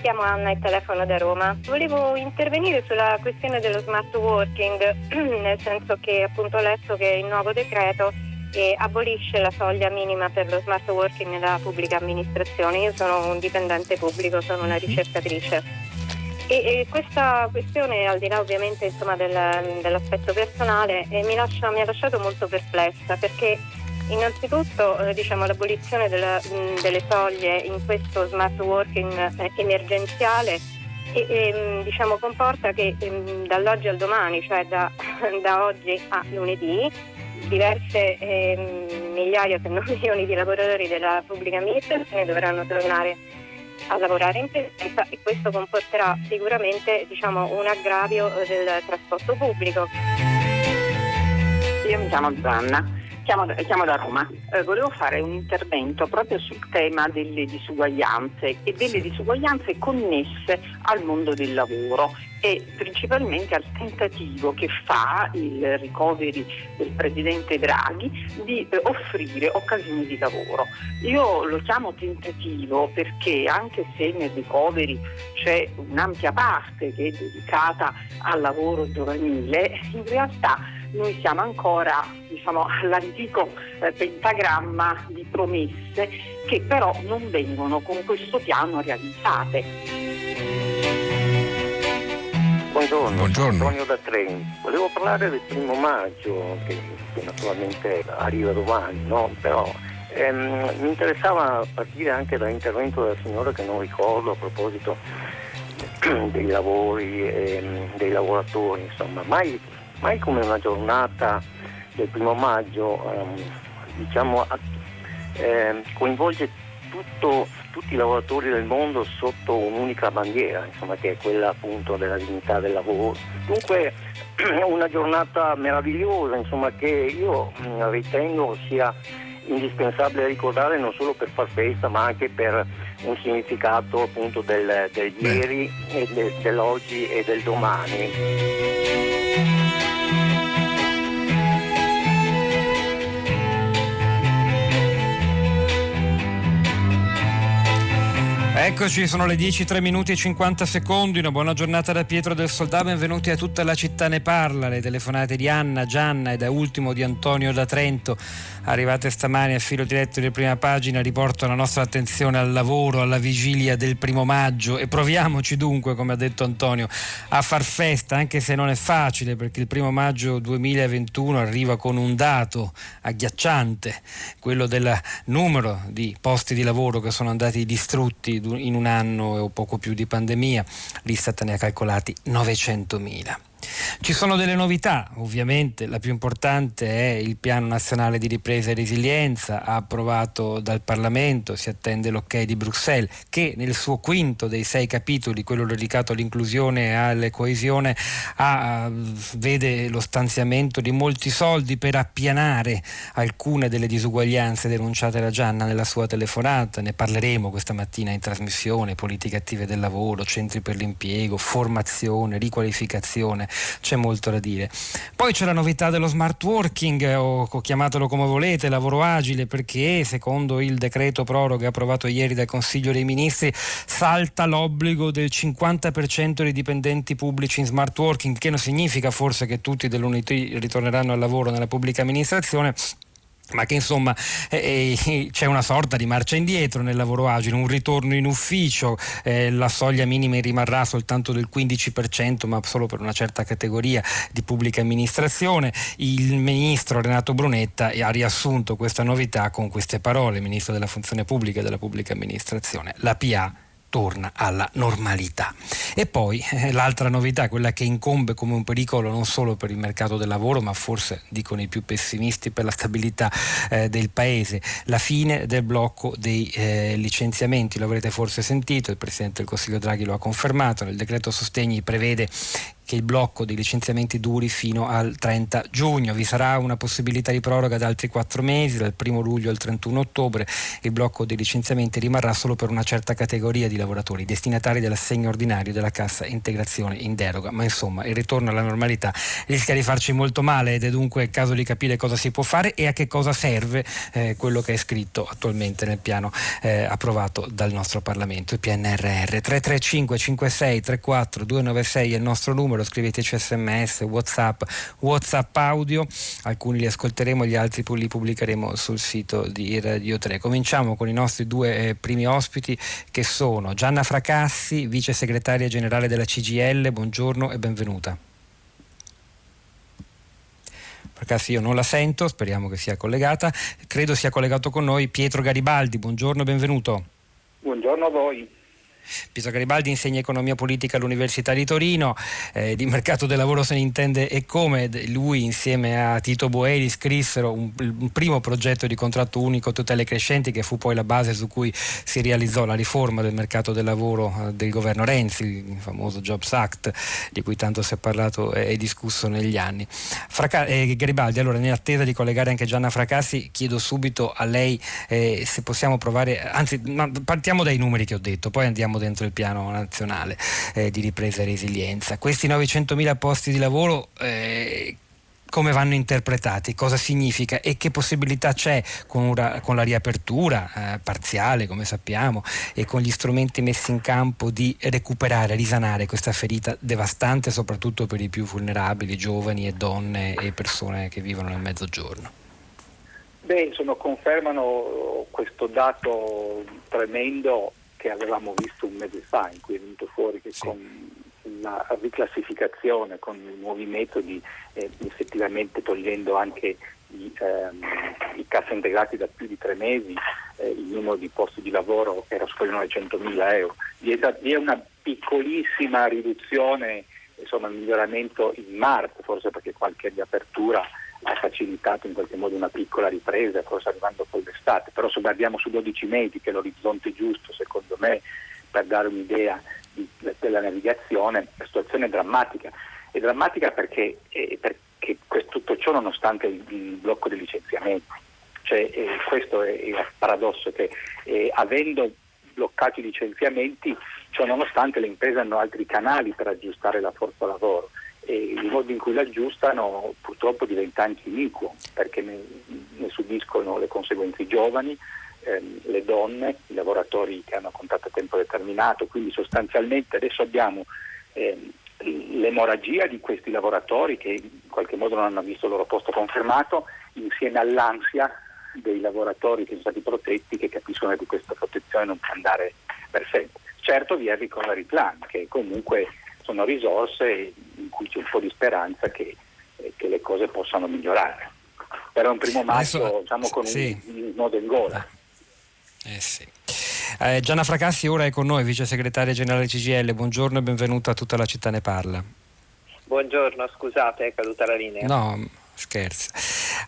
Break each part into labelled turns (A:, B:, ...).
A: chiamo Anna e telefono da Roma. Volevo intervenire sulla questione dello smart working, nel senso che appunto ho letto che il nuovo decreto eh, abolisce la soglia minima per lo smart working nella pubblica amministrazione. Io sono un dipendente pubblico, sono una ricercatrice. E, e questa questione, al di là ovviamente insomma, del, dell'aspetto personale, eh, mi, lascia, mi ha lasciato molto perplessa perché Innanzitutto eh, diciamo, l'abolizione della, mh, delle soglie in questo smart working eh, emergenziale e, e, diciamo, comporta che mh, dall'oggi al domani, cioè da, da oggi a lunedì, diverse eh, migliaia se non milioni di lavoratori della pubblica amministrazione dovranno tornare a lavorare in presenza e questo comporterà sicuramente diciamo, un aggravio del trasporto pubblico.
B: Io mi chiamo Zanna Chiamo, chiamo, da Roma. Eh, volevo fare un intervento proprio sul tema delle disuguaglianze e delle disuguaglianze connesse al mondo del lavoro e principalmente al tentativo che fa il recovery del Presidente Draghi di eh, offrire occasioni di lavoro. Io lo chiamo tentativo perché anche se nel recovery c'è un'ampia parte che è dedicata al lavoro giovanile, in realtà noi siamo ancora diciamo, all'antico eh, pentagramma di promesse che però non vengono con questo piano realizzate.
C: Buongiorno,
D: Buongiorno.
C: Antonio da Treni. Volevo parlare del primo maggio, che, che naturalmente arriva domani, no? però ehm, mi interessava partire anche dall'intervento della signora che non ricordo a proposito dei lavori e dei lavoratori, insomma, mai mai come una giornata del primo maggio ehm, diciamo, eh, coinvolge tutto, tutti i lavoratori del mondo sotto un'unica bandiera, insomma, che è quella appunto della dignità del lavoro. Dunque una giornata meravigliosa insomma, che io mm, ritengo sia indispensabile ricordare non solo per far festa ma anche per un significato appunto del, del ieri, e de, dell'oggi e del domani.
D: Eccoci, sono le 10, 3 minuti e 50 secondi. Una buona giornata da Pietro del Soldà. Benvenuti a tutta la città ne parla. Le telefonate di Anna, Gianna e da ultimo di Antonio da Trento, arrivate stamani a filo diretto di prima pagina, riportano la nostra attenzione al lavoro, alla vigilia del primo maggio e proviamoci dunque, come ha detto Antonio, a far festa, anche se non è facile, perché il primo maggio 2021 arriva con un dato agghiacciante, quello del numero di posti di lavoro che sono andati distrutti in un anno o poco più di pandemia, l'Istat ne ha calcolati 900.000. Ci sono delle novità, ovviamente la più importante è il Piano Nazionale di Ripresa e Resilienza, approvato dal Parlamento, si attende l'ok di Bruxelles, che nel suo quinto dei sei capitoli, quello dedicato all'inclusione e alla coesione, ha, vede lo stanziamento di molti soldi per appianare alcune delle disuguaglianze denunciate da Gianna nella sua telefonata, ne parleremo questa mattina in trasmissione, politiche attive del lavoro, centri per l'impiego, formazione, riqualificazione c'è molto da dire. Poi c'è la novità dello smart working, o, o chiamatelo come volete, lavoro agile, perché secondo il decreto proroga approvato ieri dal Consiglio dei Ministri salta l'obbligo del 50% dei dipendenti pubblici in smart working, che non significa forse che tutti dell'unità ritorneranno al lavoro nella pubblica amministrazione ma che insomma eh, eh, c'è una sorta di marcia indietro nel lavoro agile, un ritorno in ufficio, eh, la soglia minima rimarrà soltanto del 15%, ma solo per una certa categoria di pubblica amministrazione. Il ministro Renato Brunetta ha riassunto questa novità con queste parole, ministro della funzione pubblica e della pubblica amministrazione. La PA torna alla normalità. E poi eh, l'altra novità, quella che incombe come un pericolo non solo per il mercato del lavoro, ma forse dicono i più pessimisti per la stabilità eh, del paese, la fine del blocco dei eh, licenziamenti. Lo avrete forse sentito, il Presidente del Consiglio Draghi lo ha confermato, nel decreto sostegni prevede che il blocco dei licenziamenti duri fino al 30 giugno. Vi sarà una possibilità di proroga da altri quattro mesi, dal 1 luglio al 31 ottobre. Il blocco dei licenziamenti rimarrà solo per una certa categoria di lavoratori, destinatari dell'assegno ordinario della cassa integrazione in deroga. Ma insomma, il ritorno alla normalità rischia di farci molto male ed è dunque il caso di capire cosa si può fare e a che cosa serve eh, quello che è scritto attualmente nel piano eh, approvato dal nostro Parlamento, il PNRR. 335 56 34 296 è il nostro numero, scriveteci sms, whatsapp, whatsapp audio, alcuni li ascolteremo, gli altri li pubblicheremo sul sito di Radio 3. Cominciamo con i nostri due eh, primi ospiti che sono Gianna Fracassi, vice segretaria generale della CGL, buongiorno e benvenuta. Fracassi io non la sento, speriamo che sia collegata, credo sia collegato con noi Pietro Garibaldi, buongiorno e benvenuto.
E: Buongiorno a voi.
D: Pietro Garibaldi insegna economia politica all'Università di Torino, eh, di mercato del lavoro se ne intende e come. Lui insieme a Tito Boeri scrissero un, un, primo progetto di contratto unico tutele crescenti che fu poi la base su cui si realizzò la riforma del mercato del lavoro eh, del governo Renzi, il famoso Jobs Act di cui tanto si è parlato e discusso negli anni. Fraca- eh, Garibaldi, allora nell'attesa di collegare anche Gianna Fracassi chiedo subito a lei eh, se possiamo provare, anzi partiamo dai numeri che ho detto, poi andiamo dentro il piano nazionale eh, di ripresa e resilienza. Questi 900.000 posti di lavoro eh, come vanno interpretati, cosa significa e che possibilità c'è con, una, con la riapertura eh, parziale, come sappiamo, e con gli strumenti messi in campo di recuperare, risanare questa ferita devastante, soprattutto per i più vulnerabili, giovani e donne e persone che vivono nel mezzogiorno.
E: Beh, insomma, confermano questo dato tremendo che avevamo visto un mese fa, in cui è venuto fuori che sì. con la riclassificazione, con i nuovi metodi, eh, effettivamente togliendo anche i, ehm, i cassa integrati da più di tre mesi, eh, il numero di posti di lavoro era superiore a 900.000 euro. Vi è, una piccolissima riduzione, insomma, miglioramento in marzo, forse perché qualche riapertura ha facilitato in qualche modo una piccola ripresa, forse arrivando poi l'estate, però se guardiamo su 12 mesi, che è l'orizzonte giusto secondo me per dare un'idea di, della navigazione, la situazione è drammatica. È drammatica perché, eh, perché questo, tutto ciò nonostante il, il blocco dei licenziamenti. Cioè, eh, questo è, il paradosso che eh, avendo bloccato i licenziamenti, ciò nonostante le imprese hanno altri canali per aggiustare la forza lavoro e il modo in cui l'aggiustano purtroppo diventa anche iniquo perché ne, ne subiscono le conseguenze i giovani, ehm, le donne, i lavoratori che hanno contratto a tempo determinato, quindi sostanzialmente adesso abbiamo ehm, l'emorragia di questi lavoratori che in qualche modo non hanno visto il loro posto confermato insieme all'ansia dei lavoratori che sono stati protetti che capiscono che questa protezione non può andare per sempre. Certo vi è il recovery plan che comunque sono risorse in cui c'è un po' di speranza che, eh, che le cose possano migliorare. Però è un primo maggio Adesso, diciamo, con sì. un, un nodo in gola.
D: Eh sì. Eh, Gianna Fracassi ora è con noi, vice segretaria generale CGL. Buongiorno e benvenuta a tutta la città ne parla.
F: Buongiorno, scusate, è caduta la linea.
D: No, scherza.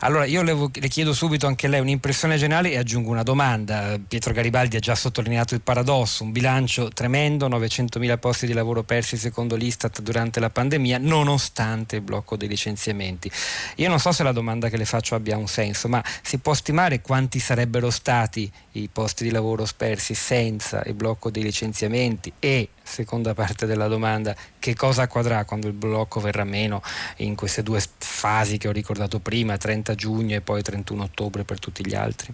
D: Allora io le, le, chiedo subito anche lei un'impressione generale e aggiungo una domanda. Pietro Garibaldi ha già sottolineato il paradosso, un bilancio tremendo, 900.000 posti di lavoro persi secondo l'Istat durante la pandemia, nonostante il blocco dei licenziamenti. Io non so se la domanda che le faccio abbia un senso, ma si può stimare quanti sarebbero stati i posti di lavoro persi senza il blocco dei licenziamenti e seconda parte della domanda, che cosa accadrà quando il blocco verrà meno in queste due fasi che ho ricordato prima, 30 giugno e poi 31 ottobre per tutti gli altri?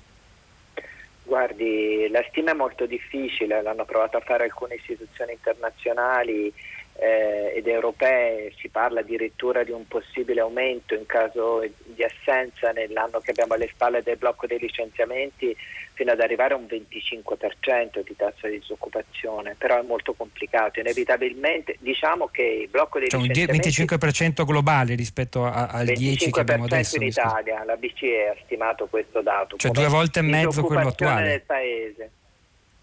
F: Guardi, la stima è molto difficile, l'hanno provato a fare alcune istituzioni internazionali eh, ed europee, si parla addirittura di un possibile aumento in caso di assenza nell'anno che abbiamo alle spalle del blocco dei licenziamenti fino ad arrivare a un 25% di tasso di disoccupazione, però è molto complicato, inevitabilmente diciamo che il blocco dei
D: cioè
F: licenziamenti...
D: un 25% globale rispetto a, al 10% che abbiamo adesso.
F: in Italia, la BCE ha stimato questo dato.
D: Cioè due volte e mezzo quello attuale.
F: nel paese,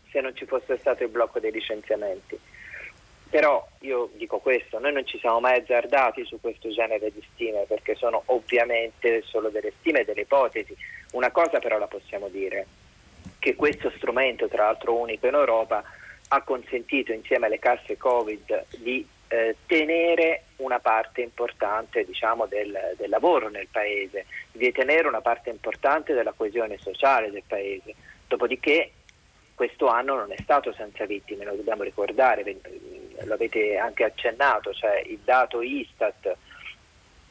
F: se non ci fosse stato il blocco dei licenziamenti. Però io dico questo, noi non ci siamo mai azzardati su questo genere di stime perché sono ovviamente solo delle stime, delle ipotesi. Una cosa però la possiamo dire, che questo strumento, tra l'altro unico in Europa, ha consentito insieme alle casse Covid di eh, tenere una parte importante diciamo, del, del, lavoro nel paese, di tenere una parte importante della coesione sociale del paese. Dopodiché questo anno non è stato senza vittime, lo dobbiamo ricordare, lo avete anche accennato, cioè il dato Istat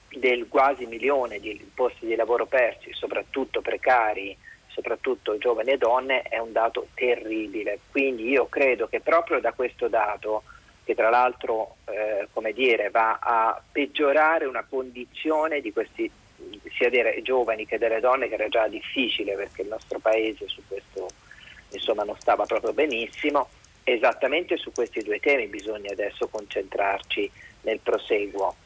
F: del quasi milione di posti di lavoro persi, soprattutto precari, soprattutto giovani e donne, è un dato terribile. Quindi io credo che proprio da questo dato che tra l'altro eh, dire, va a peggiorare una condizione di questi sia dei giovani che delle donne che era già difficile perché il nostro paese su questo insomma, non stava proprio benissimo. Esattamente su questi due temi bisogna adesso concentrarci nel proseguo.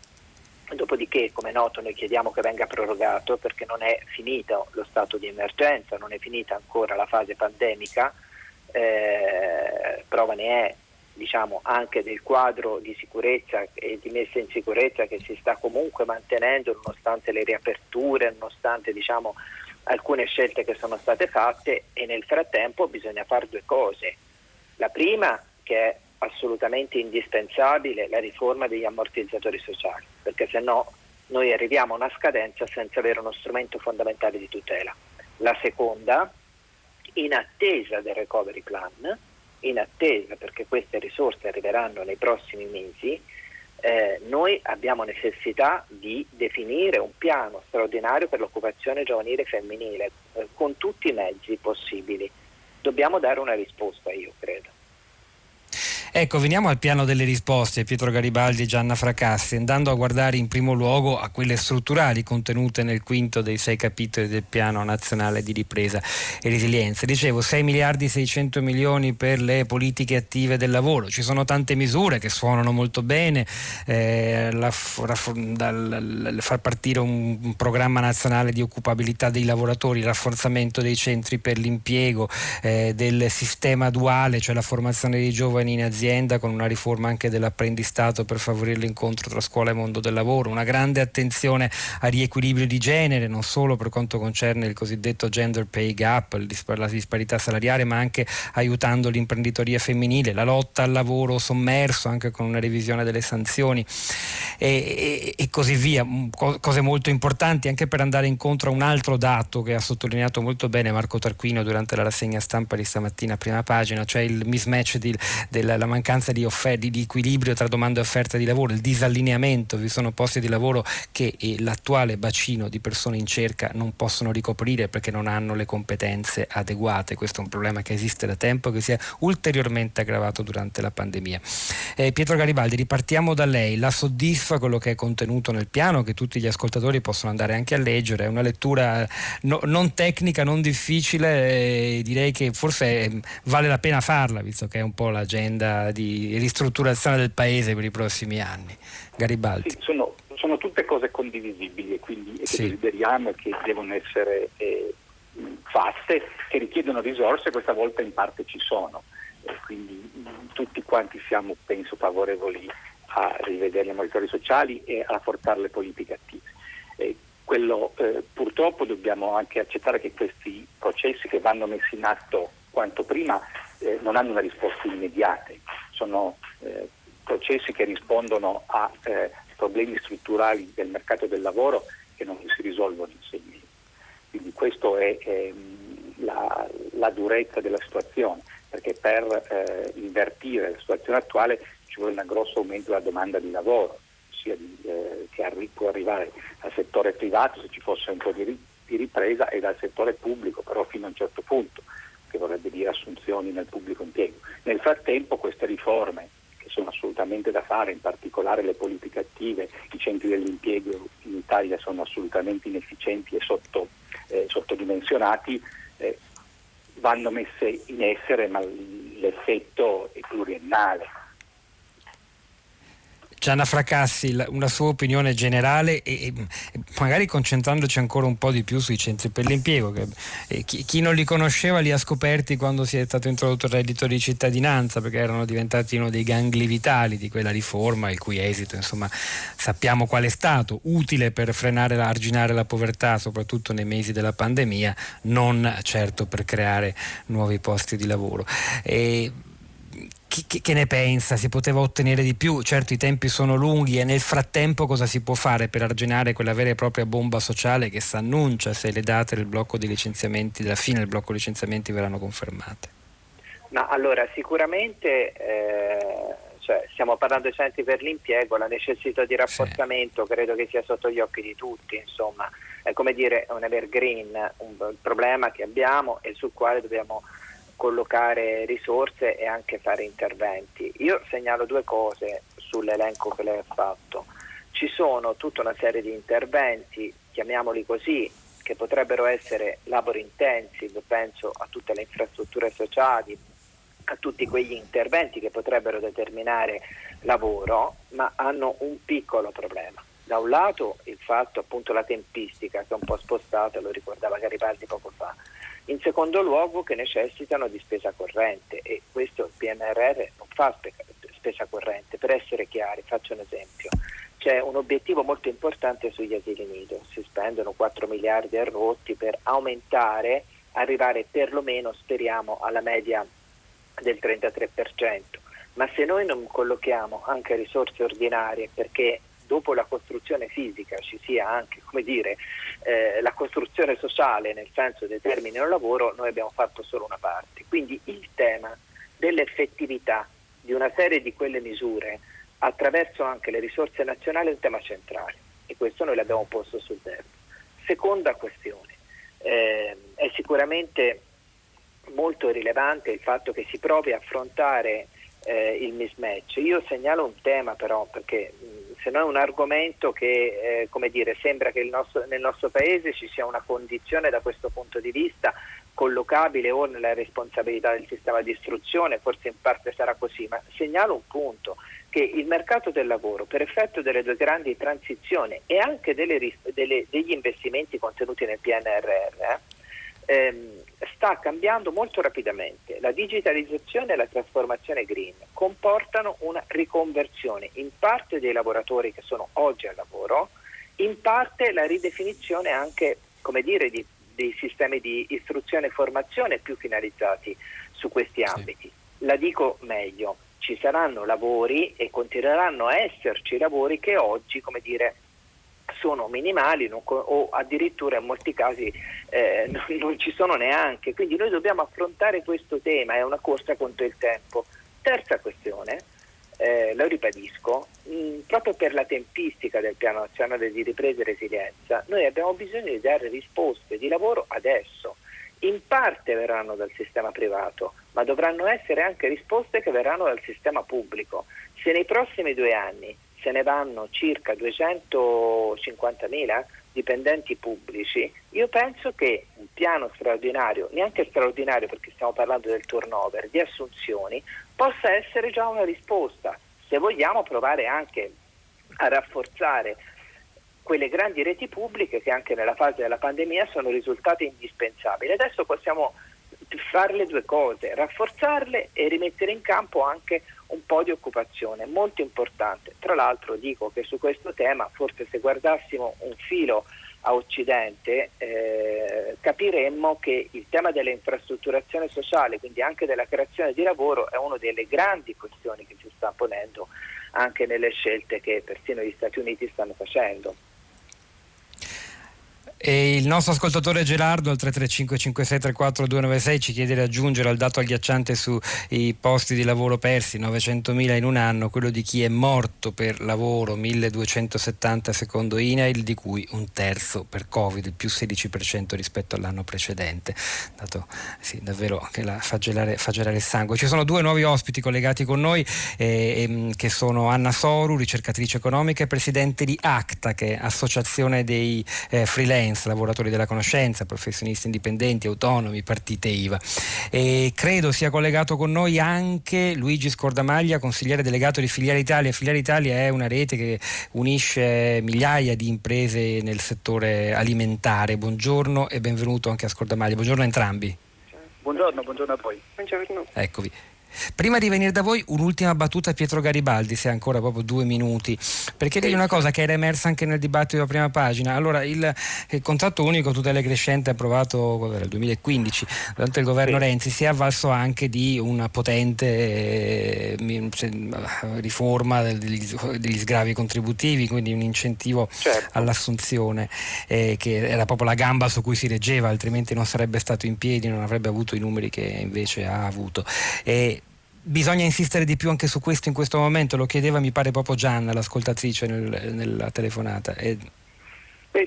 F: Dopodiché, come è noto, noi chiediamo che venga prorogato perché non è finito lo stato di emergenza, non è finita ancora la fase pandemica, eh, prova ne è diciamo, anche del quadro di sicurezza e di messa in sicurezza che si sta comunque mantenendo nonostante le riaperture, nonostante diciamo, alcune scelte che sono state fatte e nel frattempo bisogna fare due cose. La prima che è assolutamente indispensabile la riforma degli ammortizzatori sociali, perché se no noi arriviamo a una scadenza senza avere uno strumento fondamentale di tutela. La seconda, in attesa del recovery plan, in attesa perché queste risorse arriveranno nei prossimi mesi, eh, noi abbiamo necessità di definire un piano straordinario per l'occupazione giovanile femminile eh, con tutti i mezzi possibili. Dobbiamo dare una risposta, io credo.
D: Ecco, veniamo al piano delle risposte, Pietro Garibaldi e Gianna Fracassi, andando a guardare in primo luogo a quelle strutturali contenute nel quinto dei sei capitoli del piano nazionale di ripresa e resilienza. Dicevo, 6 miliardi e 600 milioni per le politiche attive del lavoro, ci sono tante misure che suonano molto bene, eh, la, dal, far partire un, un programma nazionale di occupabilità dei lavoratori, il rafforzamento dei centri per l'impiego, eh, del sistema duale, cioè la formazione dei giovani in azienda azienda con una riforma anche dell'apprendistato per favorire l'incontro tra scuola e mondo del lavoro, una grande attenzione al riequilibrio di genere, non solo per quanto concerne il cosiddetto gender pay gap, la disparità salariale, ma anche aiutando l'imprenditoria femminile, la lotta al lavoro sommerso, anche con una revisione delle sanzioni. E, e, e così via, mm, cose molto importanti anche per andare incontro a un altro dato che ha sottolineato molto bene Marco Tarquino durante la rassegna stampa di stamattina a prima pagina, cioè il mismatch di, della mancanza di, offer- di, equilibrio tra domanda e offerta di lavoro, il disallineamento, vi sono posti di lavoro che eh, l'attuale bacino di persone in cerca non possono ricoprire perché non hanno le competenze adeguate. Questo è un problema che esiste da tempo e che si è ulteriormente aggravato durante la pandemia. Eh, Pietro Garibaldi, ripartiamo da lei. La soddisfa quello che è contenuto nel piano, che tutti gli ascoltatori possono andare anche a leggere. È una lettura no, non tecnica, non difficile, eh, direi che forse eh, vale la pena farla, visto che è un po' l'agenda di ristrutturazione del paese per i prossimi anni. Garibaldi.
E: Sì, sono, sono, tutte cose condivisibili e quindi e che sì. desideriamo e che devono essere eh, fatte, che richiedono risorse, questa volta in parte ci sono. E quindi tutti quanti siamo, penso, favorevoli a rivedere gli ammortizzatori sociali e a rafforzare le politiche attive. Eh, quello, eh, purtroppo dobbiamo anche accettare che questi processi che vanno messi in atto quanto prima eh, non hanno una risposta immediata, sono eh, processi che rispondono a eh, problemi strutturali del mercato del lavoro che non si risolvono in sei mesi. Quindi questa è ehm, la, la, durezza della situazione, perché per eh, invertire la situazione attuale ci vuole un grosso aumento della domanda di lavoro, sia di, eh, che arri- può arrivare dal settore privato se ci fosse un po' di, ri- di ripresa e dal settore pubblico, però fino a un certo punto che vorrebbe dire assunzioni nel pubblico impiego. Nel frattempo queste riforme, che sono assolutamente da fare, in particolare le politiche attive, i centri dell'impiego in Italia sono assolutamente inefficienti e sotto, eh, sottodimensionati, eh, vanno messe in essere, ma l'effetto è pluriennale
D: Gianna Fracassi, una sua opinione generale e, magari concentrandoci ancora un po' di più sui centri per l'impiego. Che, chi, chi, non li conosceva li ha scoperti quando si è stato introdotto il reddito di cittadinanza perché erano diventati uno dei gangli vitali di quella riforma, il cui esito insomma sappiamo qual è stato, utile per frenare e arginare la povertà soprattutto nei mesi della pandemia, non certo per creare nuovi posti di lavoro. E, chi, che ne pensa? Si poteva ottenere di più? Certo i tempi sono lunghi e nel frattempo cosa si può fare per arginare quella vera e propria bomba sociale che si annuncia se le date del blocco di licenziamenti, della fine del blocco di licenziamenti verranno confermate?
F: Ma allora sicuramente eh, cioè, stiamo parlando di centri per l'impiego, la necessità di rafforzamento sì. credo che sia sotto gli occhi di tutti, insomma è come dire un evergreen, un problema che abbiamo e sul quale dobbiamo collocare risorse e anche fare interventi. Io segnalo due cose sull'elenco che lei ha fatto. Ci sono tutta una serie di interventi, chiamiamoli così, che potrebbero essere lavoro intensive, penso a tutte le infrastrutture sociali, a tutti quegli interventi che potrebbero determinare lavoro, ma hanno un piccolo problema. Da un lato il fatto appunto la tempistica che è un po' spostata, lo ricordava Garibaldi poco fa, in secondo luogo che necessitano di spesa corrente e questo il PNRR non fa spesa corrente. Per essere chiari, faccio un esempio, c'è un obiettivo molto importante sugli asili nido, si spendono 4 miliardi a rotti per aumentare, arrivare perlomeno, speriamo, alla media del 33%, ma se noi non collochiamo anche risorse ordinarie perché dopo la costruzione fisica ci sia anche dire, eh, la costruzione sociale nel senso determinino il lavoro, noi abbiamo fatto solo una parte. Quindi il tema dell'effettività di una serie di quelle misure attraverso anche le risorse nazionali è un tema centrale e questo noi l'abbiamo posto sul DEF. Seconda questione, eh, è sicuramente molto rilevante il fatto che si provi a affrontare eh, il mismatch. Io segnalo un tema però perché se no è un argomento che eh, come dire, sembra che nostro, nel nostro paese ci sia una condizione da questo punto di vista collocabile o nella responsabilità del sistema di istruzione, forse in parte sarà così, ma segnalo un punto che il mercato del lavoro per effetto delle due grandi transizioni e anche delle, delle, degli investimenti contenuti nel PNRR eh, ehm, sta cambiando molto rapidamente. La digitalizzazione e la trasformazione green comportano una riconversione in parte dei lavoratori che sono oggi al lavoro, in parte la ridefinizione anche come dire, di, dei sistemi di istruzione e formazione più finalizzati su questi ambiti. Sì. La dico meglio, ci saranno lavori e continueranno a esserci lavori che oggi, come dire, sono minimali non, o addirittura in molti casi eh, non, non, ci sono neanche. Quindi noi dobbiamo affrontare questo tema, è una corsa contro il tempo. Terza questione, eh, lo ribadisco, mh, proprio per la tempistica del Piano Nazionale di Ripresa e Resilienza, noi abbiamo bisogno di dare risposte di lavoro adesso. In parte verranno dal sistema privato, ma dovranno essere anche risposte che verranno dal sistema pubblico. Se nei prossimi due anni se ne vanno circa 250.000 dipendenti pubblici, io penso che un piano straordinario, neanche straordinario perché stiamo parlando del turnover, di assunzioni, possa essere già una risposta. Se vogliamo provare anche a rafforzare quelle grandi reti pubbliche che anche nella fase della pandemia sono risultate indispensabili. Adesso possiamo fare le due cose, rafforzarle e rimettere in campo anche un po' di occupazione, molto importante. Tra l'altro dico che su questo tema, forse se guardassimo un filo a Occidente, eh, capiremmo che il tema dell'infrastrutturazione sociale, quindi anche della creazione di lavoro, è una delle grandi questioni che si sta ponendo anche nelle scelte che persino gli Stati Uniti stanno facendo.
D: E il nostro ascoltatore Gerardo al 335-5634-296 ci chiede di aggiungere al dato agghiacciante sui posti di lavoro persi, 900.000 in un anno, quello di chi è morto per lavoro, 1270 secondo INAIL, di cui un terzo per Covid, il più 16% rispetto all'anno precedente. Dato sì, davvero che la fa gelare, fa gelare, il sangue. Ci sono due nuovi ospiti collegati con noi eh, eh, che sono Anna Soru, ricercatrice economica e presidente di ACTA, che è Associazione dei eh, Freelance Science, lavoratori della conoscenza, professionisti indipendenti, autonomi, partite IVA. E credo sia collegato con noi anche Luigi Scordamaglia, consigliere delegato di Filiale Italia. Filiale Italia è una rete che unisce migliaia di imprese nel settore alimentare. Buongiorno e benvenuto anche a Scordamaglia. Buongiorno a entrambi.
G: Buongiorno, buongiorno a voi.
A: Buongiorno.
D: Eccovi. Prima di venire da voi, un'ultima battuta a Pietro Garibaldi, se ancora proprio due minuti, perché digli una cosa che era emersa anche nel dibattito della prima pagina. Allora, il, il contratto unico tutele crescente approvato nel 2015 durante il governo sì. Renzi si è avvalso anche di una potente eh, riforma degli, degli, sgravi contributivi, quindi un incentivo certo. all'assunzione, eh, che era proprio la gamba su cui si reggeva, altrimenti non sarebbe stato in piedi, non avrebbe avuto i numeri che invece ha avuto. E bisogna insistere di più anche su questo in questo momento, lo chiedeva mi pare proprio Gianna, l'ascoltatrice nel, nella telefonata.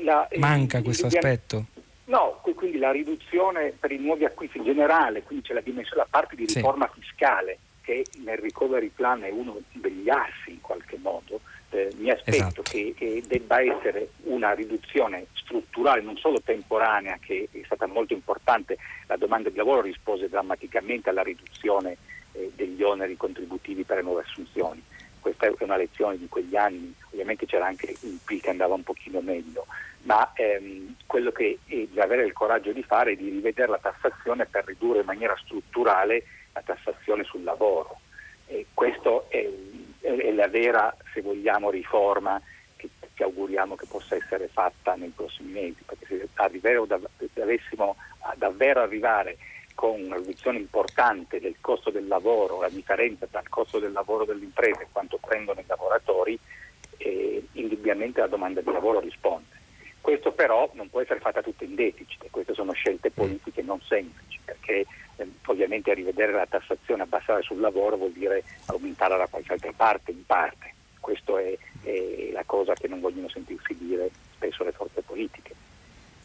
D: La, manca il, questo aspetto?
E: No, quindi la riduzione per i nuovi acquisti in generale, quindi c'è la dimensione, la parte di riforma sì. fiscale che nel recovery plan è uno degli assi in qualche modo, eh, mi aspetto esatto. che, che, debba essere una riduzione strutturale, non solo temporanea, che è stata molto importante, la domanda di lavoro rispose drammaticamente alla riduzione eh, degli oneri contributivi per le nuove assunzioni. Questa è una lezione di quegli anni, ovviamente c'era anche un PIL che andava un pochino meglio, ma ehm, quello che deve avere il coraggio di fare è di rivedere la tassazione per ridurre in maniera strutturale la tassazione sul lavoro. E questa è, è, la vera, se vogliamo, riforma che ci auguriamo che possa essere fatta nei prossimi mesi, perché se dovessimo davvero arrivare con una riduzione importante del costo del lavoro, la differenza tra il costo del lavoro delle imprese e quanto prendono i lavoratori, eh, indubbiamente la domanda di lavoro risponde. Questo però non può essere fatta tutta in deficit, queste sono scelte politiche non semplici, perché eh, ovviamente rivedere la tassazione, abbassare sul lavoro vuol dire aumentarla da qualche altra parte, in parte. Questa è, è la cosa che non vogliono sentirsi dire spesso le forze politiche.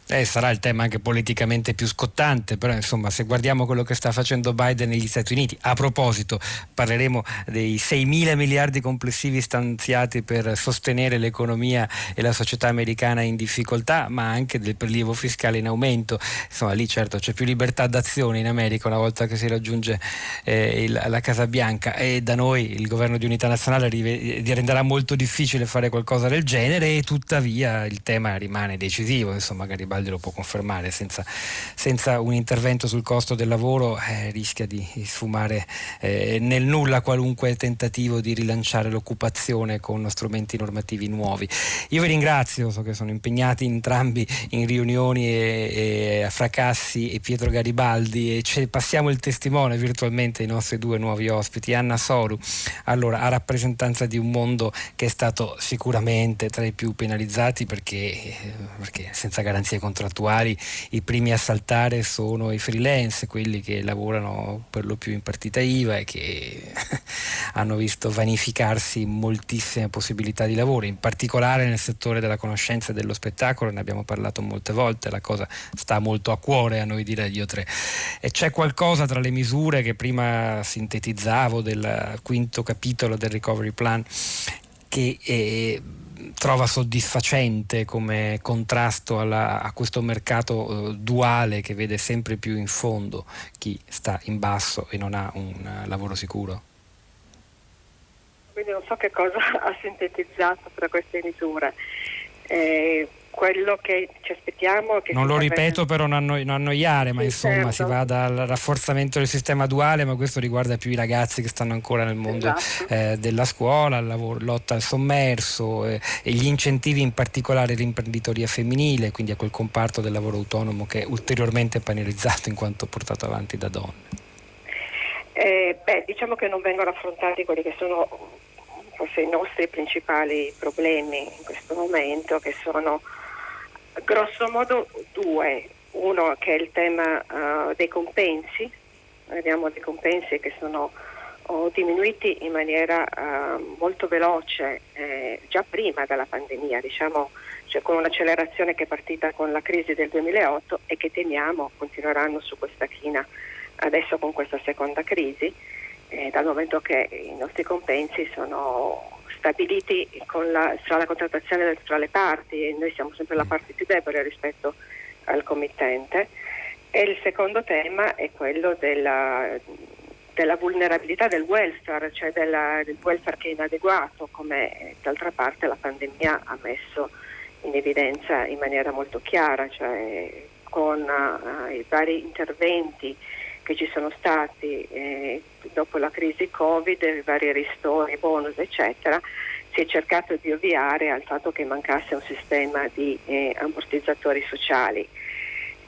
D: Eh, sarà il tema anche politicamente più scottante, però insomma se guardiamo quello che sta facendo Biden negli Stati Uniti, a proposito parleremo dei 6 mila miliardi complessivi stanziati per sostenere l'economia e la società americana in difficoltà, ma anche del prelievo fiscale in aumento, insomma lì certo c'è più libertà d'azione in America una volta che si raggiunge eh, il, la Casa Bianca. E da noi il governo di unità nazionale rive, renderà molto difficile fare qualcosa del genere e tuttavia il tema rimane decisivo, insomma Garibaldi Garibaldi lo può confermare, senza, senza un intervento sul costo del lavoro eh, rischia di sfumare eh, nel nulla qualunque tentativo di rilanciare l'occupazione con strumenti normativi nuovi. Io vi ringrazio, so che sono impegnati entrambi in riunioni e, e Fracassi e Pietro Garibaldi e passiamo il testimone virtualmente ai nostri due nuovi ospiti, Anna Soru, allora a rappresentanza di un mondo che è stato sicuramente tra i più penalizzati perché, eh, perché senza garanzie contrattuali i primi a saltare sono i freelance, quelli che lavorano per lo più in partita IVA e che hanno visto vanificarsi moltissime possibilità di lavoro, in particolare nel settore della conoscenza e dello spettacolo, ne abbiamo parlato molte volte, la cosa sta molto a cuore a noi di Radio 3. E c'è qualcosa tra le misure che prima sintetizzavo del quinto capitolo del Recovery Plan che eh, trova soddisfacente come contrasto alla, a questo mercato uh, duale che vede sempre più in fondo chi sta in basso e non ha un uh, lavoro sicuro?
G: Quindi non so che cosa ha sintetizzato tra queste misure. Eh, quello che ci aspettiamo. Che
D: non lo ripeto per non, anno- non annoiare, ma sì, insomma certo. si va dal rafforzamento del sistema duale, ma questo riguarda più i ragazzi che stanno ancora nel mondo esatto. eh, della scuola, lavoro, lotta al sommerso eh, e gli incentivi in particolare all'imprenditoria femminile, quindi a quel comparto del lavoro autonomo che è ulteriormente penalizzato in quanto portato avanti da donne.
G: Eh, beh, diciamo che non vengono affrontati quelli che sono forse i nostri principali problemi in questo momento, che sono grosso modo due. Uno che è il tema uh, dei compensi, abbiamo dei compensi che sono oh, diminuiti in maniera uh, molto veloce eh, già prima della pandemia, diciamo, cioè con un'accelerazione che è partita con la crisi del 2008 e che temiamo continueranno su questa china adesso con questa seconda crisi, eh, dal momento che i nostri compensi sono stabiliti la, tra la contrattazione tra le parti e noi siamo sempre la parte più debole rispetto al committente. E il secondo tema è quello della, della vulnerabilità del welfare, cioè della, del welfare che è inadeguato, come d'altra parte la pandemia ha messo in evidenza in maniera molto chiara, cioè con uh, i vari interventi che ci sono stati eh, dopo la crisi Covid, i vari ristori, bonus eccetera, si è cercato di ovviare al fatto che mancasse un sistema di eh, ammortizzatori sociali.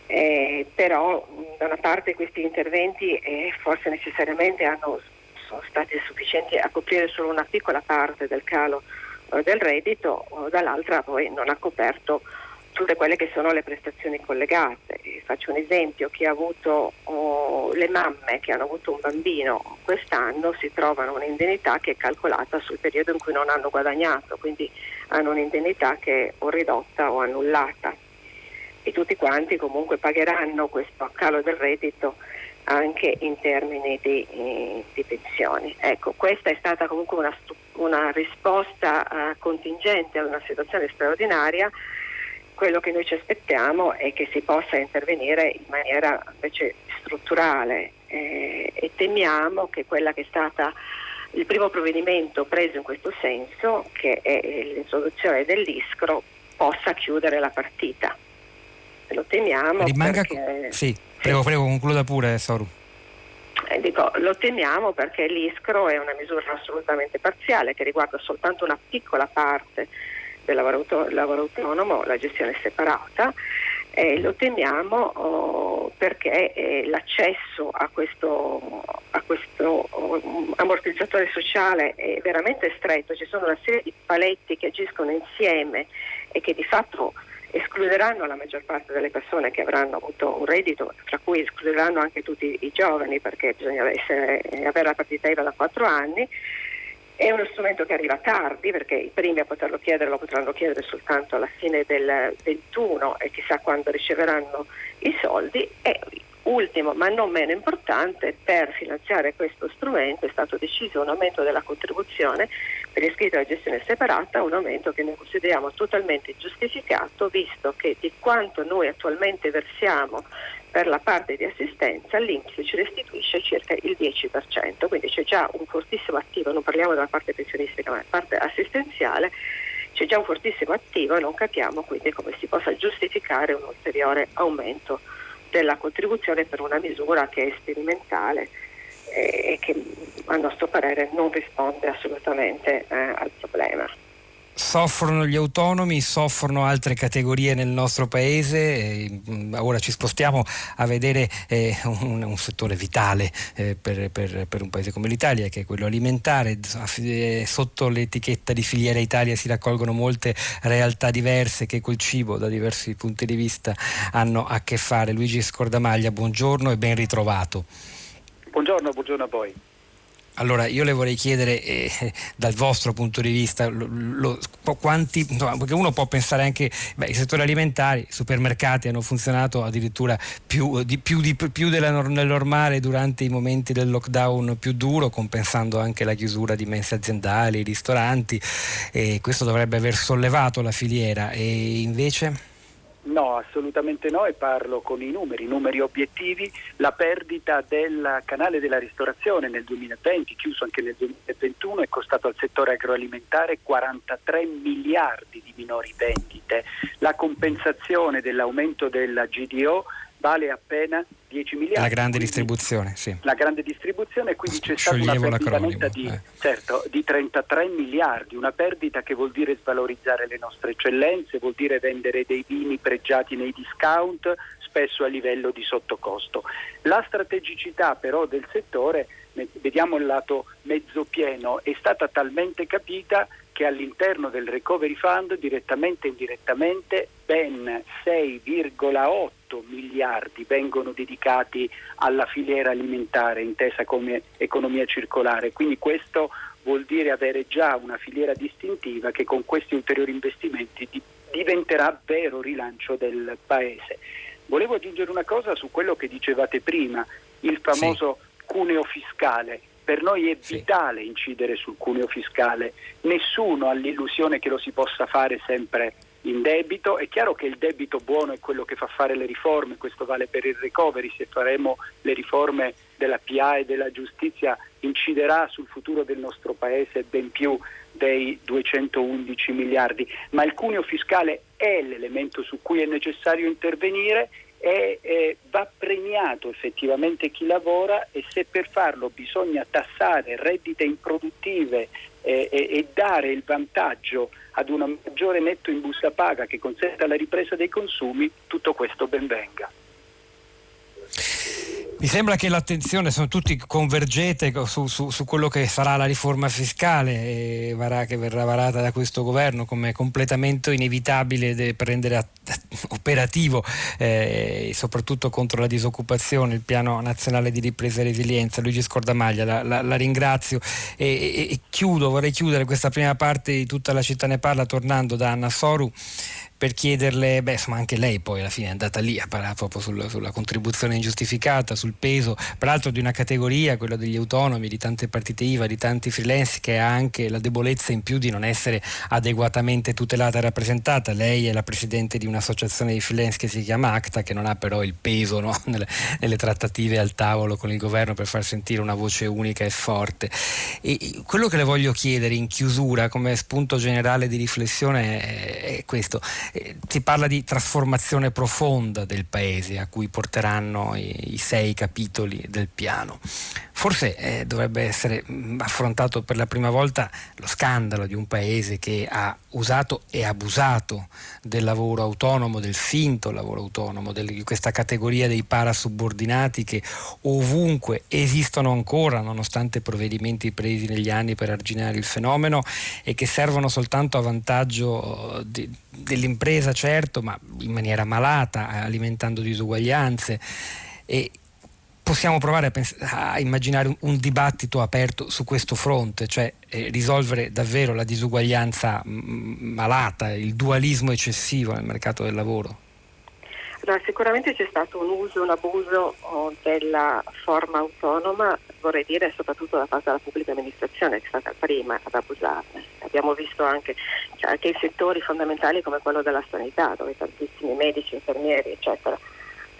G: Eh, però da una parte questi interventi eh, forse necessariamente hanno, sono stati sufficienti a coprire solo una piccola parte del calo eh, del reddito, dall'altra poi non ha coperto tutte quelle che sono le prestazioni collegate. Faccio un esempio, chi ha avuto oh, le mamme che hanno avuto un bambino quest'anno si trovano un'indennità che è calcolata sul periodo in cui non hanno guadagnato, quindi hanno un'indennità che è o ridotta o annullata e tutti quanti comunque pagheranno questo calo del reddito anche in termini di, eh, di pensioni. Ecco, questa è stata comunque una, una risposta uh, contingente a una situazione straordinaria. Quello che noi ci aspettiamo è che si possa intervenire in maniera invece strutturale eh, e temiamo che quella che è stata il primo provvedimento preso in questo senso, che è l'introduzione dell'ISCRO, possa chiudere la partita lo temiamo.
D: Rimanga...
G: Perché...
D: Sì, prego, prego, concluda pure Soru.
G: Eh, dico, lo temiamo perché l'ISCRO è una misura assolutamente parziale che riguarda soltanto una piccola parte del lavoro, lavoro autonomo, la gestione separata. Eh, lo temiamo oh, perché eh, l'accesso a questo, a questo oh, ammortizzatore sociale è veramente stretto, ci sono una serie di paletti che agiscono insieme e che di fatto escluderanno la maggior parte delle persone che avranno avuto un reddito, tra cui escluderanno anche tutti i giovani perché bisogna essere, avere la partita IVA da 4 anni. È uno strumento che arriva tardi perché i primi a poterlo chiedere lo potranno chiedere soltanto alla fine del 21 e chissà quando riceveranno i soldi. E Ultimo, ma non meno importante, per finanziare questo strumento è stato deciso un aumento della contribuzione per iscritti alla gestione separata, un aumento che noi consideriamo totalmente giustificato visto che di quanto noi attualmente versiamo per la parte di assistenza l'Inps ci restituisce circa il 10%, quindi c'è già un fortissimo attivo, non parliamo della parte pensionistica ma della parte assistenziale, c'è già un fortissimo attivo e non capiamo quindi come si possa giustificare un ulteriore aumento della contribuzione per una misura che è sperimentale eh, e che a nostro parere non risponde assolutamente eh, al problema
D: soffrono gli autonomi, soffrono altre categorie nel nostro paese, e, mm, ora ci spostiamo a vedere eh, un, settore vitale eh, per, per, un paese come l'Italia che è quello alimentare, eh, sotto l'etichetta di filiera Italia si raccolgono molte realtà diverse che col cibo da diversi punti di vista hanno a che fare. Luigi Scordamaglia, buongiorno e ben ritrovato.
H: Buongiorno, buongiorno a voi.
D: Allora io le vorrei chiedere eh, dal vostro punto di vista lo, lo, quanti, insomma, perché uno può pensare anche beh, i settori alimentari, i supermercati hanno funzionato addirittura più, di, più, di, più della, del normale durante i momenti del lockdown più duro, compensando anche la chiusura di mense aziendali, ristoranti e questo dovrebbe aver sollevato la filiera. E invece...
H: No, assolutamente no e parlo con i numeri, numeri obiettivi. La perdita del canale della ristorazione nel 2020, chiuso anche nel 2021, è costato al settore agroalimentare 43 miliardi di minori vendite. La compensazione dell'aumento della GDO vale appena 10 miliardi.
D: La grande distribuzione, sì.
H: La grande distribuzione, quindi c'è stata una perdita netta di, eh. certo, di 33 miliardi, una perdita che vuol dire svalorizzare le nostre eccellenze, vuol dire vendere dei vini pregiati nei discount, spesso a livello di sottocosto. La strategicità però del settore, vediamo il lato mezzo pieno, è stata talmente capita che all'interno del Recovery Fund direttamente e indirettamente ben 6,8 miliardi vengono dedicati alla filiera alimentare intesa come economia circolare. Quindi questo vuol dire avere già una filiera distintiva che con questi ulteriori investimenti diventerà vero rilancio del Paese. Volevo aggiungere una cosa su quello che dicevate prima, il famoso sì. cuneo fiscale. Per noi è vitale incidere sul cuneo fiscale, nessuno ha l'illusione che lo si possa fare sempre in debito. È chiaro che il debito buono è quello che fa fare le riforme, questo vale per il recovery, se faremo le riforme della PA e della giustizia inciderà sul futuro del nostro Paese ben più dei 211 miliardi, ma il cuneo fiscale è l'elemento su cui è necessario intervenire
E: e va premiato effettivamente chi lavora e se per farlo bisogna tassare reddite improduttive eh, e, e, dare il vantaggio ad un maggiore netto in busta paga che consenta la ripresa dei consumi, tutto questo ben venga.
D: Mi sembra che l'attenzione, sono tutti convergete su, su, su quello che sarà la riforma fiscale che verrà varata da questo governo come completamento inevitabile per rendere operativo eh, soprattutto contro la disoccupazione il piano nazionale di ripresa e resilienza. Luigi Scordamaglia, la, la, la ringrazio e, e, e chiudo, vorrei chiudere questa prima parte di tutta la città ne parla tornando da Anna Soru per chiederle, beh insomma anche lei poi alla fine è andata lì a parlare proprio sul, sulla contribuzione ingiustificata, sul peso, peraltro di una categoria, quella degli autonomi, di tante partite IVA, di tanti freelance che ha anche la debolezza in più di non essere adeguatamente tutelata e rappresentata. Lei è la presidente di un'associazione di freelance che si chiama ACTA, che non ha però il peso no? nelle, nelle, trattative al tavolo con il governo per far sentire una voce unica e forte. E quello che le voglio chiedere in chiusura come spunto generale di riflessione è, è questo eh, si parla di trasformazione profonda del paese a cui porteranno i, i sei capitoli del piano. Forse eh, dovrebbe essere mh, affrontato per la prima volta lo scandalo di un paese che ha usato e abusato del lavoro autonomo, del finto lavoro autonomo, di questa categoria dei parasubordinati che ovunque esistono ancora nonostante provvedimenti presi negli anni per arginare il fenomeno e che servono soltanto a vantaggio di, dell'impresa certo, ma in maniera malata, alimentando disuguaglianze. E possiamo provare a, pens- a immaginare un, un, dibattito aperto su questo fronte, cioè eh, risolvere davvero la disuguaglianza m- malata, il dualismo eccessivo nel mercato del lavoro?
G: No, sicuramente c'è stato un uso, un abuso oh, della forma autonoma, vorrei dire soprattutto da parte della pubblica amministrazione che è stata prima ad abusarne. Abbiamo visto anche, cioè, anche in settori fondamentali come quello della sanità, dove tantissimi medici, infermieri, eccetera,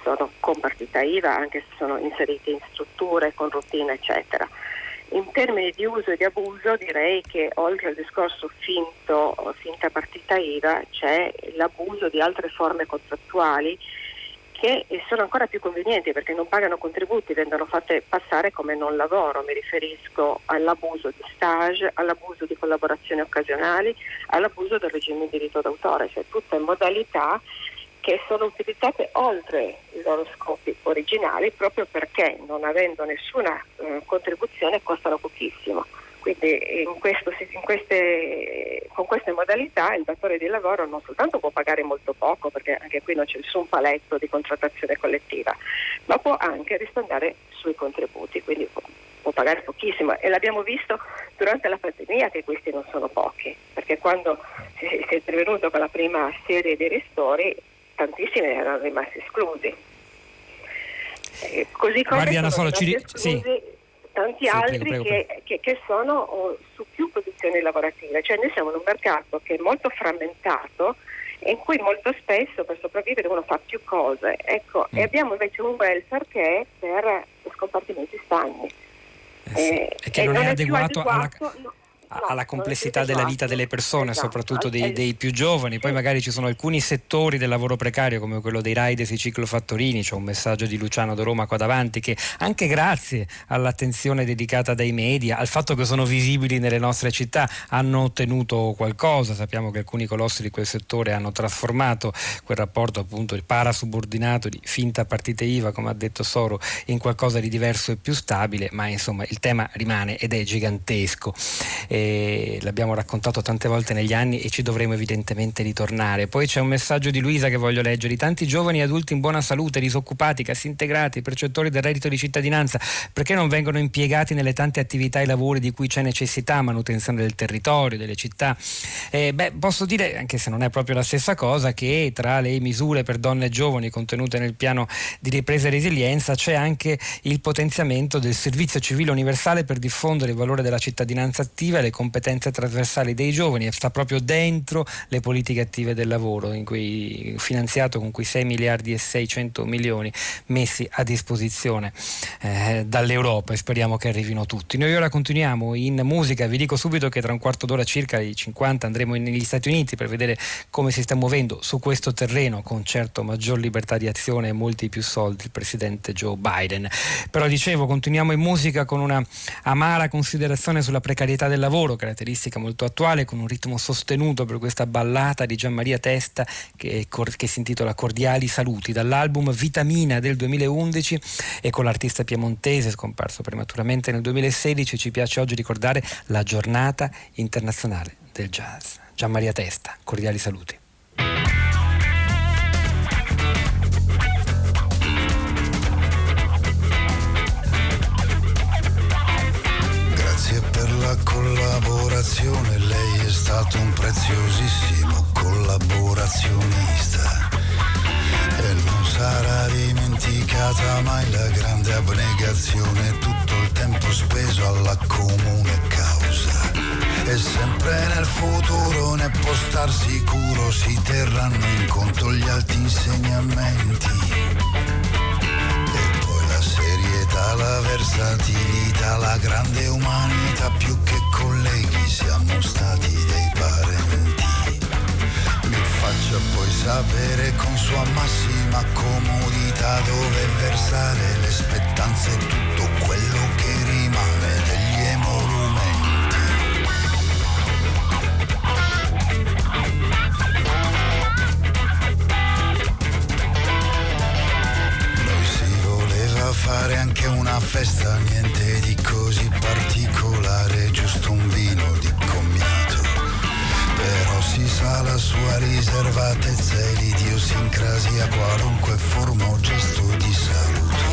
G: sono con partita IVA anche se sono inseriti in strutture con routine eccetera. In termini di uso e di abuso direi che oltre al discorso finto, finta partita IVA c'è l'abuso di altre forme contrattuali che sono ancora più convenienti perché non pagano contributi, vengono fatte passare come non lavoro. Mi riferisco all'abuso di stage, all'abuso di collaborazioni occasionali, all'abuso del regime di diritto d'autore, cioè tutte modalità che sono utilizzate oltre i loro scopi originali proprio perché non avendo nessuna eh, contribuzione costano pochissimo. Quindi in questo, in queste, con queste modalità il datore di lavoro non soltanto può pagare molto poco, perché anche qui non c'è nessun paletto di contrattazione collettiva, ma può anche risparmiare sui contributi, quindi può, può pagare pochissimo. E l'abbiamo visto durante la pandemia che questi non sono pochi, perché quando si è intervenuto con la prima serie di ristori tantissimi erano rimasti esclusi. Eh, così come
D: Guardi,
G: sono
D: solo, ci...
G: sì. tanti sì, altri prego, prego, prego. Che, che, che, sono oh, su più posizioni lavorative. Cioè noi siamo in un mercato che è molto frammentato e in cui molto spesso per sopravvivere uno fa più cose. Ecco, mm. E abbiamo invece un welfare che è per scompartimenti stagni.
D: Eh sì. eh, e che non, non è, adeguato, adeguato alla... No alla complessità della vita delle persone, esatto. soprattutto dei, dei, più giovani. Poi magari ci sono alcuni settori del lavoro precario, come quello dei riders e ciclofattorini. C'è un messaggio di Luciano da Roma qua davanti che anche grazie all'attenzione dedicata dai media, al fatto che sono visibili nelle nostre città, hanno ottenuto qualcosa. Sappiamo che alcuni colossi di quel settore hanno trasformato quel rapporto appunto il parasubordinato di finta partita IVA, come ha detto Soro, in qualcosa di diverso e più stabile, ma insomma il tema rimane ed è gigantesco. E l'abbiamo raccontato tante volte negli anni e ci dovremo evidentemente ritornare. Poi c'è un messaggio di Luisa che voglio leggere. Tanti giovani adulti in buona salute, disoccupati, cassi integrati, percettori del reddito di cittadinanza, perché non vengono impiegati nelle tante attività e lavori di cui c'è necessità, manutenzione del territorio, delle città? Eh, beh, posso dire, anche se non è proprio la stessa cosa, che tra le misure per donne e giovani contenute nel piano di ripresa e resilienza c'è anche il potenziamento del servizio civile universale per diffondere il valore della cittadinanza attiva e le le competenze trasversali dei giovani e sta proprio dentro le politiche attive del lavoro, cui, finanziato con quei 6 miliardi e 600 milioni messi a disposizione eh, dall'Europa e speriamo che arrivino tutti. Noi ora continuiamo in musica, vi dico subito che tra un quarto d'ora circa, i 50, andremo negli Stati Uniti per vedere come si sta muovendo su questo terreno con certo maggior libertà di azione e molti più soldi il presidente Joe Biden. Però dicevo, continuiamo in musica con una amara considerazione sulla precarietà del lavoro, caratteristica molto attuale, con un ritmo sostenuto per questa ballata di Gian Maria Testa che, che si intitola Cordiali saluti dall'album Vitamina del 2011 e con l'artista piemontese scomparso prematuramente nel 2016 ci piace oggi ricordare la giornata internazionale del jazz. Gian Maria Testa, cordiali saluti.
I: Collaborazione, lei è stato un preziosissimo collaborazionista e non sarà dimenticata mai la grande abnegazione, tutto il tempo speso alla comune causa. E sempre nel futuro, ne può star sicuro, si terranno in conto gli alti insegnamenti. La versatilità, la grande umanità, più che colleghi siamo stati dei parenti faccia poi sapere con sua massima comodità dove versare le spettanze e tutto quello che rimane degli emolumenti. Noi si voleva fare anche una festa, niente di così particolare, giusto un sa la sua riservatezza e l'idiosincrasia qualunque forma o gesto di saluto.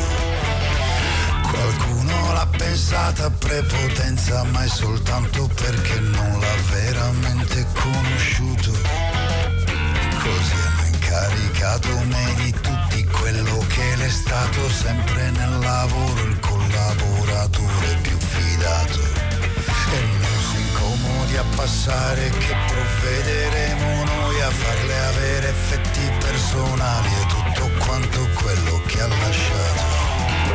I: Qualcuno l'ha pensata prepotenza, ma è soltanto perché non l'ha veramente conosciuto. Così hanno incaricato me di tutti quello che l'è stato sempre nel lavoro, il collaboratore più fidato. E non si incomodi a passare che provvederemo noi a farle avere effetti personali e tutto quanto quello che ha lasciato.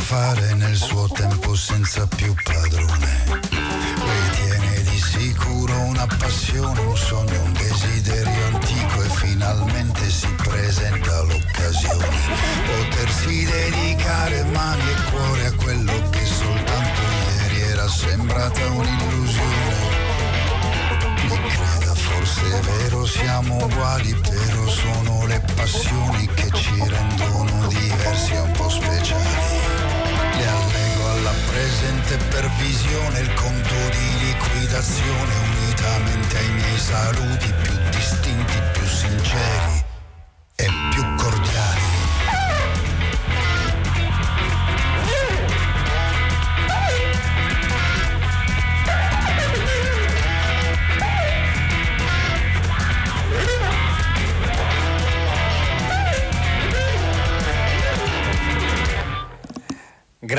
I: Fare nel suo tempo senza più padrone. Lei tiene di sicuro una passione, un sogno, un desiderio antico e finalmente si presenta l'occasione. Potersi dedicare mani e cuore a quello che soltanto ieri era sembrata un'illusione. Mi creda, forse è vero, siamo uguali, però sono le passioni che ci rendono diversi e un po' speciali. Le allego alla presente per visione il conto di liquidazione unitamente ai miei saluti più distinti, più sinceri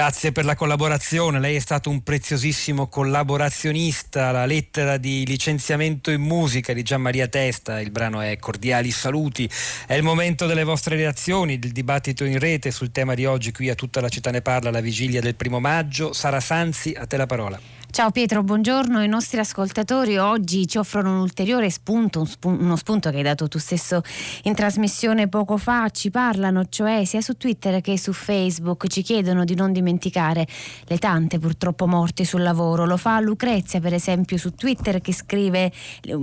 D: Grazie per la collaborazione, lei è stato un preziosissimo collaborazionista, la lettera di licenziamento in musica di Gian Maria Testa, il brano è Cordiali saluti, è il momento delle vostre reazioni, del dibattito in rete sul tema di oggi, qui a tutta la città ne parla, la vigilia del primo maggio, Sara Sanzi, a te la parola.
J: Ciao Pietro, buongiorno. I nostri ascoltatori oggi ci offrono un ulteriore spunto, un spunto, uno spunto che hai dato tu stesso in trasmissione poco fa. Ci parlano, cioè sia su Twitter che su Facebook, ci chiedono di non dimenticare le tante purtroppo morti sul lavoro. Lo fa Lucrezia, per esempio, su Twitter che scrive,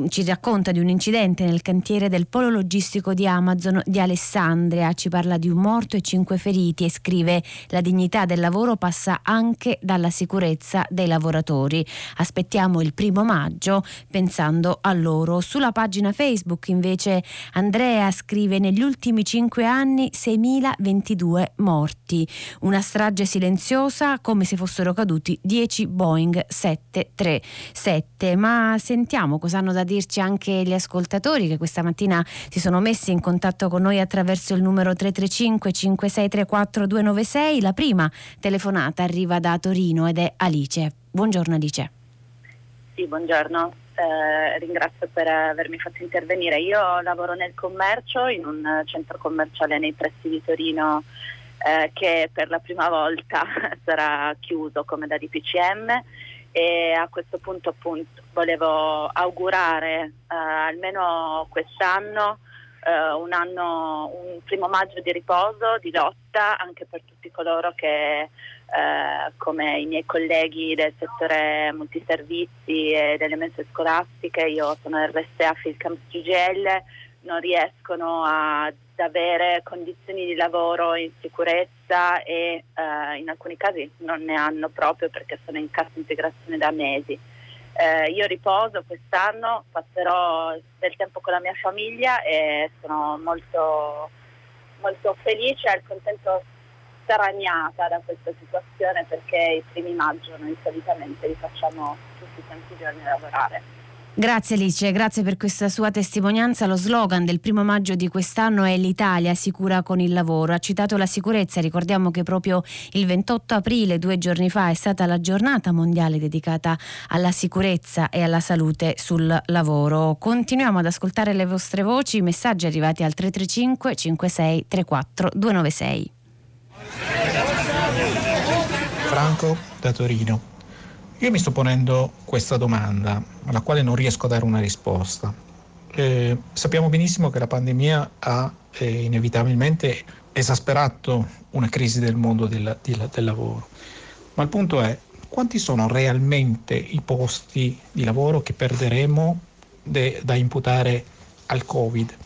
J: ci racconta di un incidente nel cantiere del polo logistico di Amazon di Alessandria. Ci parla di un morto e cinque feriti e scrive la dignità del lavoro passa anche dalla sicurezza dei lavoratori. Lavori. Aspettiamo il primo maggio pensando a loro. Sulla pagina Facebook invece Andrea scrive negli ultimi cinque anni 6.022 morti. Una strage silenziosa come se fossero caduti 10 Boeing 737. Ma sentiamo cosa hanno da dirci anche gli ascoltatori che questa mattina si sono messi in contatto con noi attraverso il numero 335 5634 296. La prima telefonata arriva da Torino ed è Alice. Buongiorno Alice.
K: Sì, buongiorno. Eh, ringrazio per avermi fatto intervenire. Io lavoro nel commercio in un centro commerciale nei pressi di Torino eh, che per la prima volta sarà chiuso come da DPCM e a questo punto appunto volevo augurare eh, almeno quest'anno eh, un anno, un primo maggio di riposo, di lotta anche per tutti coloro che eh, come i miei colleghi del settore multiservizi e delle mense scolastiche, io sono RSA Filcams GGL, non riescono ad avere condizioni di lavoro in sicurezza e eh, in alcuni casi non ne hanno proprio perché sono in cassa integrazione da mesi. Eh, io riposo quest'anno, passerò del tempo con la mia famiglia e sono molto, molto felice e contento straniata da questa situazione perché i primi maggio noi solitamente li facciamo tutti i tanti giorni a lavorare.
J: Grazie Alice, grazie per questa sua testimonianza. Lo slogan del primo maggio di quest'anno è l'Italia sicura con il lavoro. Ha citato la sicurezza, ricordiamo che proprio il 28 aprile, due giorni fa, è stata la giornata mondiale dedicata alla sicurezza e alla salute sul lavoro. Continuiamo ad ascoltare le vostre voci, messaggi arrivati al 335 56 34 296.
L: Franco da Torino. Io mi sto ponendo questa domanda alla quale non riesco a dare una risposta. Eh, sappiamo benissimo che la pandemia ha eh, inevitabilmente esasperato una crisi del mondo del, del, del lavoro, ma il punto è quanti sono realmente i posti di lavoro che perderemo de, da imputare al Covid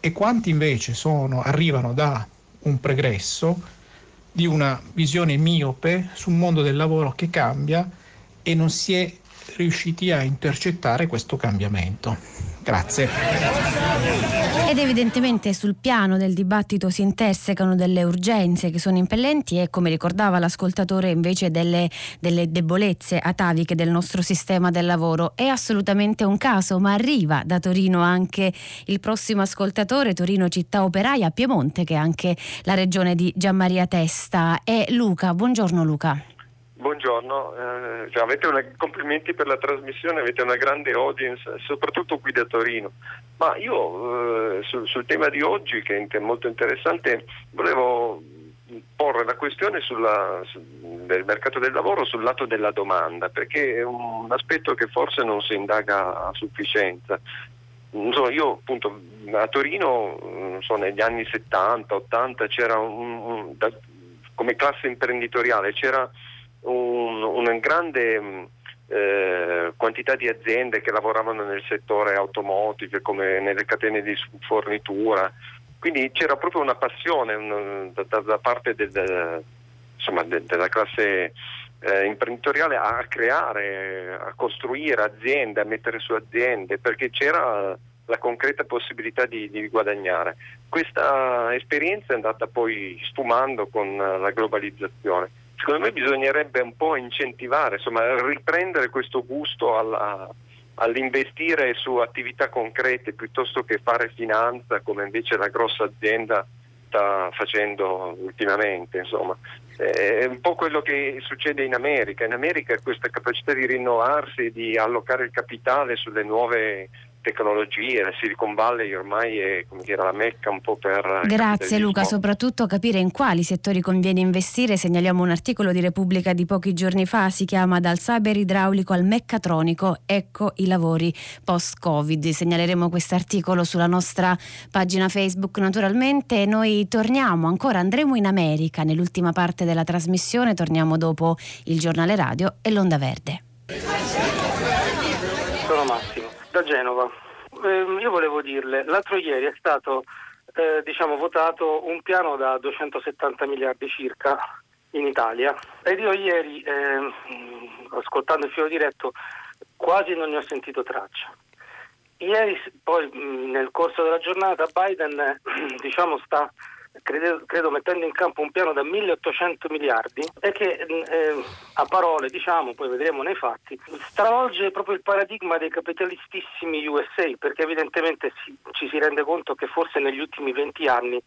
L: e quanti invece sono, arrivano da un pregresso di una visione miope sul mondo del lavoro che cambia e non si è riusciti a intercettare questo cambiamento. Grazie.
J: Ed evidentemente sul piano del dibattito si intersecano delle urgenze che sono impellenti e come ricordava l'ascoltatore invece delle, delle debolezze ataviche del nostro sistema del lavoro. È assolutamente un caso, ma arriva da Torino anche il prossimo ascoltatore, Torino città operaia, Piemonte, che è anche la regione di Gianmaria Testa. E Luca, buongiorno Luca.
M: Buongiorno, eh, cioè una, complimenti per la trasmissione, avete una grande audience, soprattutto qui da Torino. Ma io eh, sul, sul, tema di oggi, che è molto interessante, volevo porre la questione sulla, sul, del mercato del lavoro sul lato della domanda, perché è un aspetto che forse non si indaga a sufficienza. So, io appunto a Torino so, negli anni 70, 80 c'era un, un, da, come classe imprenditoriale c'era un, una grande mm, eh, quantità di aziende che lavoravano nel settore automotive come nelle catene di fornitura, quindi c'era proprio una passione un, da, da, parte del, insomma, de, della classe eh, imprenditoriale a creare, a costruire aziende, a mettere su aziende, perché c'era la concreta possibilità di, di, guadagnare. Questa esperienza è andata poi sfumando con la globalizzazione secondo me bisognerebbe un po' incentivare, insomma, riprendere questo gusto alla, all'investire su attività concrete piuttosto che fare finanza come invece la grossa azienda sta facendo ultimamente. Insomma. È un po' quello che succede in America. In America questa capacità di rinnovarsi, di allocare il capitale sulle nuove tecnologie, la Silicon Valley ormai è dire, la mecca un po' per...
J: Grazie Luca, soprattutto capire in quali settori conviene investire. Segnaliamo un articolo di Repubblica di pochi giorni fa, si chiama Dal cyber idraulico al meccatronico, ecco i lavori post-Covid. Segnaleremo questo articolo sulla nostra pagina Facebook naturalmente. Noi torniamo ancora, andremo in America nell'ultima parte della trasmissione, torniamo dopo il giornale radio e l'onda verde.
N: Da Genova. Eh, io volevo dirle, l'altro ieri è stato eh, diciamo, votato un piano da 270 miliardi circa in Italia ed io ieri, eh, ascoltando il filo diretto, quasi non ne ho sentito traccia. Ieri, poi nel corso della giornata, Biden diciamo, sta credo, credo, mettendo in campo un piano da 1800 miliardi e che eh, a parole, diciamo, poi vedremo nei fatti, stravolge proprio il paradigma dei capitalistissimi USA perché evidentemente si, ci si rende conto che forse negli ultimi 20 anni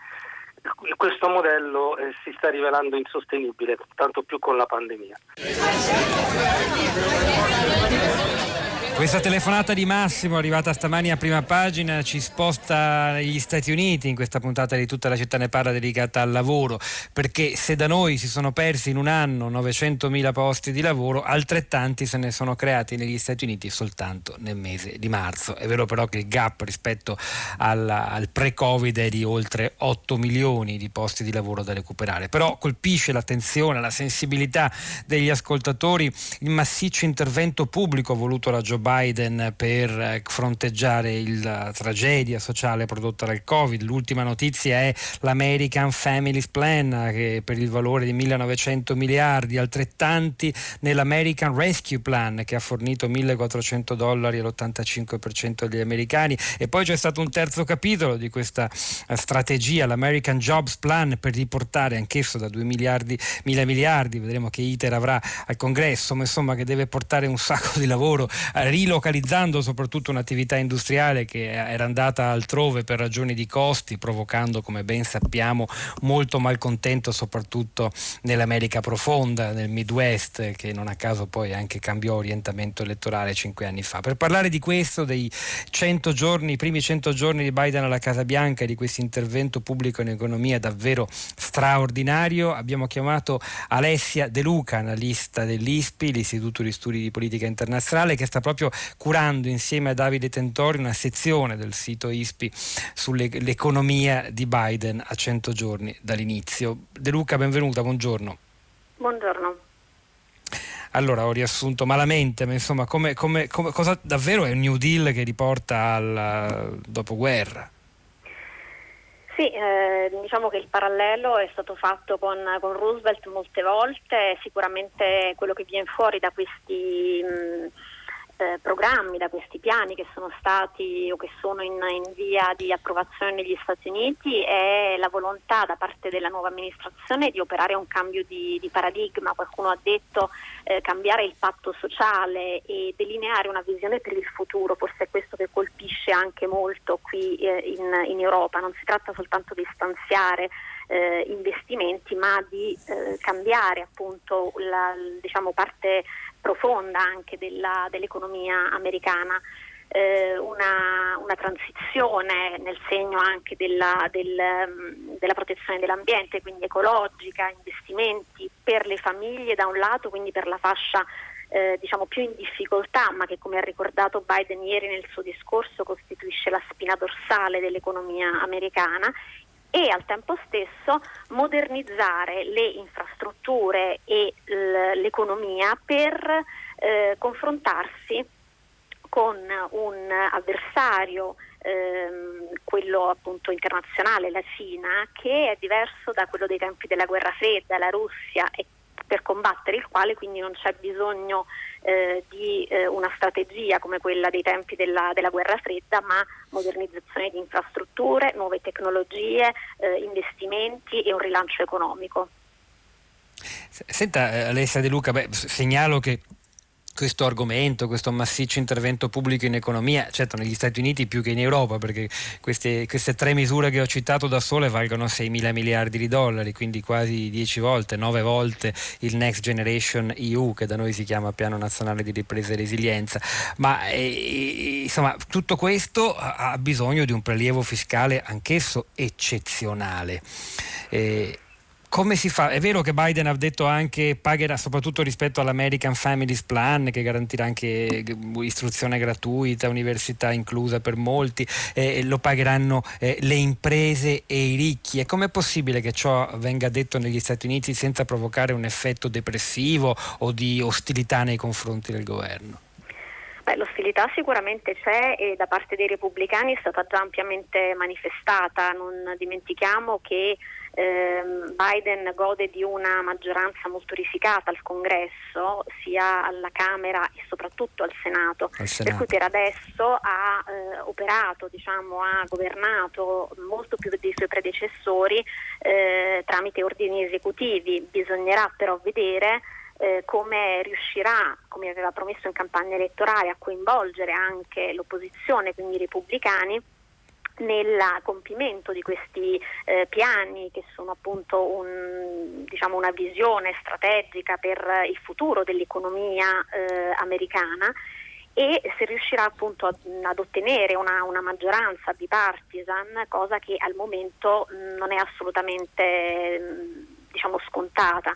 N: questo modello eh, si sta rivelando insostenibile, tanto più con la pandemia.
D: Questa telefonata di Massimo, arrivata stamani a prima pagina, ci sposta negli Stati Uniti in questa puntata di tutta la città ne parla dedicata al lavoro, perché se da noi si sono persi in un anno 900.000 posti di lavoro, altrettanti se ne sono creati negli Stati Uniti soltanto nel mese di marzo. È vero però che il gap rispetto al, al pre-Covid è di oltre 8 milioni di posti di lavoro da recuperare, però colpisce l'attenzione, la sensibilità degli ascoltatori il massiccio intervento pubblico voluto da Joe Biden per eh, fronteggiare la tragedia sociale prodotta dal Covid. L'ultima notizia è l'American Families Plan eh, che per il valore di 1900 miliardi, altrettanti nell'American Rescue Plan che ha fornito 1400 dollari all'85% degli americani e poi c'è stato un terzo capitolo di questa eh, strategia, l'American Jobs Plan per riportare anch'esso da 2 miliardi, 1000 miliardi, vedremo che ITER avrà al congresso, ma insomma che deve portare un sacco di lavoro rilocalizzando soprattutto un'attività industriale che era andata altrove per ragioni di costi, provocando, come ben sappiamo, molto malcontento soprattutto nell'America profonda, nel Midwest, che non a caso poi anche cambiò orientamento elettorale cinque anni fa. Per parlare di questo, dei 100 giorni, i primi 100 giorni di Biden alla Casa Bianca e di questo intervento pubblico in economia davvero straordinario, abbiamo chiamato Alessia De Luca, analista dell'ISPI, l'Istituto di Studi di Politica Internazionale, che sta proprio curando insieme a Davide Tentori una sezione del sito ISPI sull'economia di Biden a 100 giorni dall'inizio. De Luca, benvenuta, buongiorno.
O: Buongiorno.
D: Allora, ho riassunto malamente, ma insomma, come, come, come, cosa davvero è un New Deal che riporta al dopoguerra?
O: Sì, eh, diciamo che il parallelo è stato fatto con, con, Roosevelt molte volte, sicuramente quello che viene fuori da questi... Mh, eh, programmi, da questi piani che sono stati o che sono in, in, via di approvazione negli Stati Uniti è la volontà da parte della nuova amministrazione di operare un cambio di, di paradigma. Qualcuno ha detto eh, cambiare il patto sociale e delineare una visione per il futuro, forse è questo che colpisce anche molto qui eh, in, in Europa. Non si tratta soltanto di stanziare eh, investimenti, ma di eh, cambiare appunto la diciamo, parte profonda anche della, dell'economia americana. Eh, una, una, transizione nel segno anche della, del, mm, della, protezione dell'ambiente, quindi ecologica, investimenti per le famiglie da un lato, quindi per la fascia eh, diciamo più in difficoltà, ma che come ha ricordato Biden ieri nel suo discorso costituisce la spina dorsale dell'economia americana e al tempo stesso modernizzare le infrastrutture e l'economia per eh, confrontarsi con un avversario, ehm, quello appunto internazionale, la Cina, che è diverso da quello dei tempi della guerra fredda, la Russia e per combattere il quale quindi non c'è bisogno eh, di eh, una strategia come quella dei tempi della, della, guerra fredda, ma modernizzazione di infrastrutture, nuove tecnologie, eh, investimenti e un rilancio economico.
D: Senta Alessia De Luca, beh, segnalo che questo argomento, questo massiccio intervento pubblico in economia, certo negli Stati Uniti più che in Europa, perché queste, queste tre misure che ho citato da sole valgono 6 mila miliardi di dollari, quindi quasi 10 volte, 9 volte il Next Generation EU, che da noi si chiama Piano Nazionale di Ripresa e Resilienza. Ma eh, insomma, tutto questo ha bisogno di un prelievo fiscale anch'esso eccezionale. Eh, come si fa? È vero che Biden ha detto anche pagherà soprattutto rispetto all'American Families Plan che garantirà anche istruzione gratuita, università inclusa per molti, eh, lo pagheranno eh, le imprese e i ricchi. E com'è possibile che ciò venga detto negli Stati Uniti senza provocare un effetto depressivo o di ostilità nei confronti del governo?
O: Beh, l'ostilità sicuramente c'è e da parte dei repubblicani è stata già ampiamente manifestata. Non dimentichiamo che Biden gode di una maggioranza molto risicata al congresso, sia alla Camera e soprattutto al Senato, al Senato. per cui per adesso ha eh, operato, diciamo, ha governato molto più dei suoi predecessori eh, tramite ordini esecutivi. Bisognerà però vedere eh, come riuscirà, come aveva promesso in campagna elettorale, a coinvolgere anche l'opposizione, quindi i repubblicani, nel compimento di questi eh, piani che sono appunto un, diciamo una visione strategica per il futuro dell'economia eh, americana e se riuscirà appunto ad, ad ottenere una, una, maggioranza bipartisan, cosa che al momento mh, non è assolutamente mh, diciamo scontata.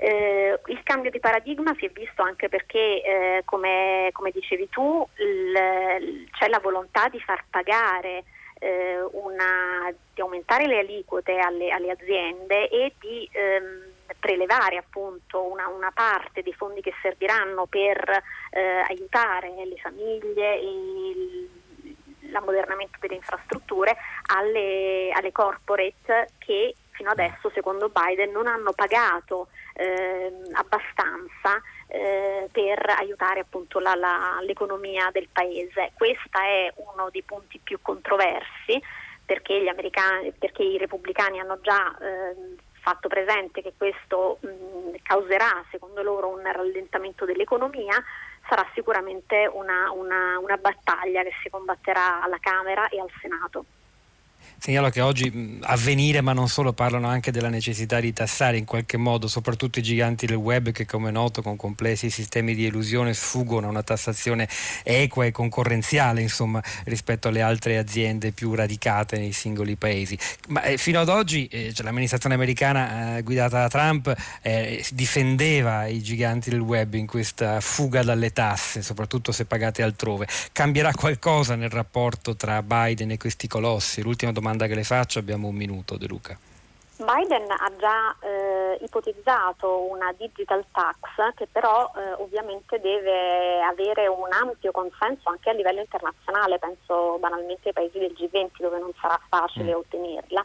O: Eh, il cambio di paradigma si è visto anche perché, eh, come, come, dicevi tu, il, c'è la volontà di far pagare eh, una, di aumentare le aliquote alle, alle aziende e di ehm, prelevare appunto una, una, parte dei fondi che serviranno per eh, aiutare le famiglie e l'ammodernamento delle infrastrutture alle, alle corporate che fino adesso, secondo Biden, non hanno pagato eh, abbastanza eh, per aiutare appunto la, la, l'economia del paese. Questo è uno dei punti più controversi perché, perché i repubblicani hanno già eh, fatto presente che questo mh, causerà, secondo loro, un rallentamento dell'economia, sarà sicuramente una, una, una battaglia che si combatterà alla Camera e al Senato.
D: Segnalo che oggi avvenire, ma non solo, parlano anche della necessità di tassare in qualche modo, soprattutto i giganti del web che come noto con complessi sistemi di elusione sfuggono a una tassazione equa e concorrenziale insomma, rispetto alle altre aziende più radicate nei singoli paesi. Ma eh, fino ad oggi eh, cioè, l'amministrazione americana eh, guidata da Trump eh, difendeva i giganti del web in questa fuga dalle tasse, soprattutto se pagate altrove. Cambierà qualcosa nel rapporto tra Biden e questi colossi? L'ultima domanda domanda che le faccio, abbiamo un minuto De Luca.
O: Biden ha già eh, ipotizzato una digital tax che però eh, ovviamente deve avere un ampio consenso anche a livello internazionale, penso banalmente ai paesi del G20 dove non sarà facile mm. ottenerla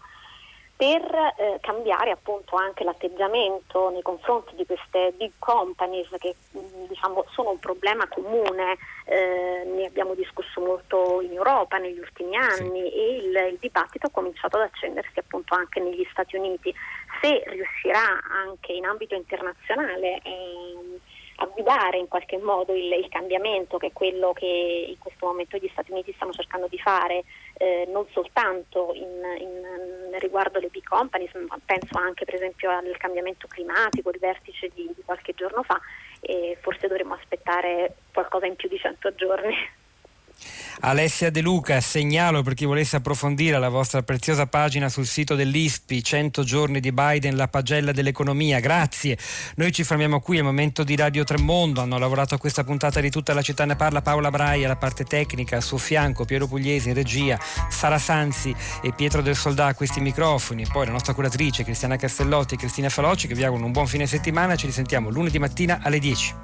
O: per eh, cambiare appunto anche l'atteggiamento nei confronti di queste big companies che mh, diciamo, sono un problema comune, eh, ne abbiamo discusso molto in Europa negli ultimi anni sì. e il, il, dibattito ha cominciato ad accendersi appunto anche negli Stati Uniti. Se riuscirà anche in ambito internazionale eh, a guidare in qualche modo il, il, cambiamento che è quello che in questo momento gli Stati Uniti stanno cercando di fare, eh, non soltanto in, in, riguardo le big companies, ma penso anche per esempio al cambiamento climatico, il vertice di, di qualche giorno fa e forse dovremmo aspettare qualcosa in più di 100 giorni.
D: Alessia De Luca, segnalo per chi volesse approfondire la vostra preziosa pagina sul sito dell'ISPI, 100 giorni di Biden, la pagella dell'economia. Grazie. Noi ci fermiamo qui, è momento di Radio Tremondo. Hanno lavorato a questa puntata di tutta la città ne parla Paola Braia, la parte tecnica, al suo fianco Piero Pugliesi in regia, Sara Sanzi e Pietro del Soldà a questi microfoni, poi la nostra curatrice Cristiana Castellotti e Cristina Falocci che vi auguro un buon fine settimana. Ci risentiamo lunedì mattina alle 10.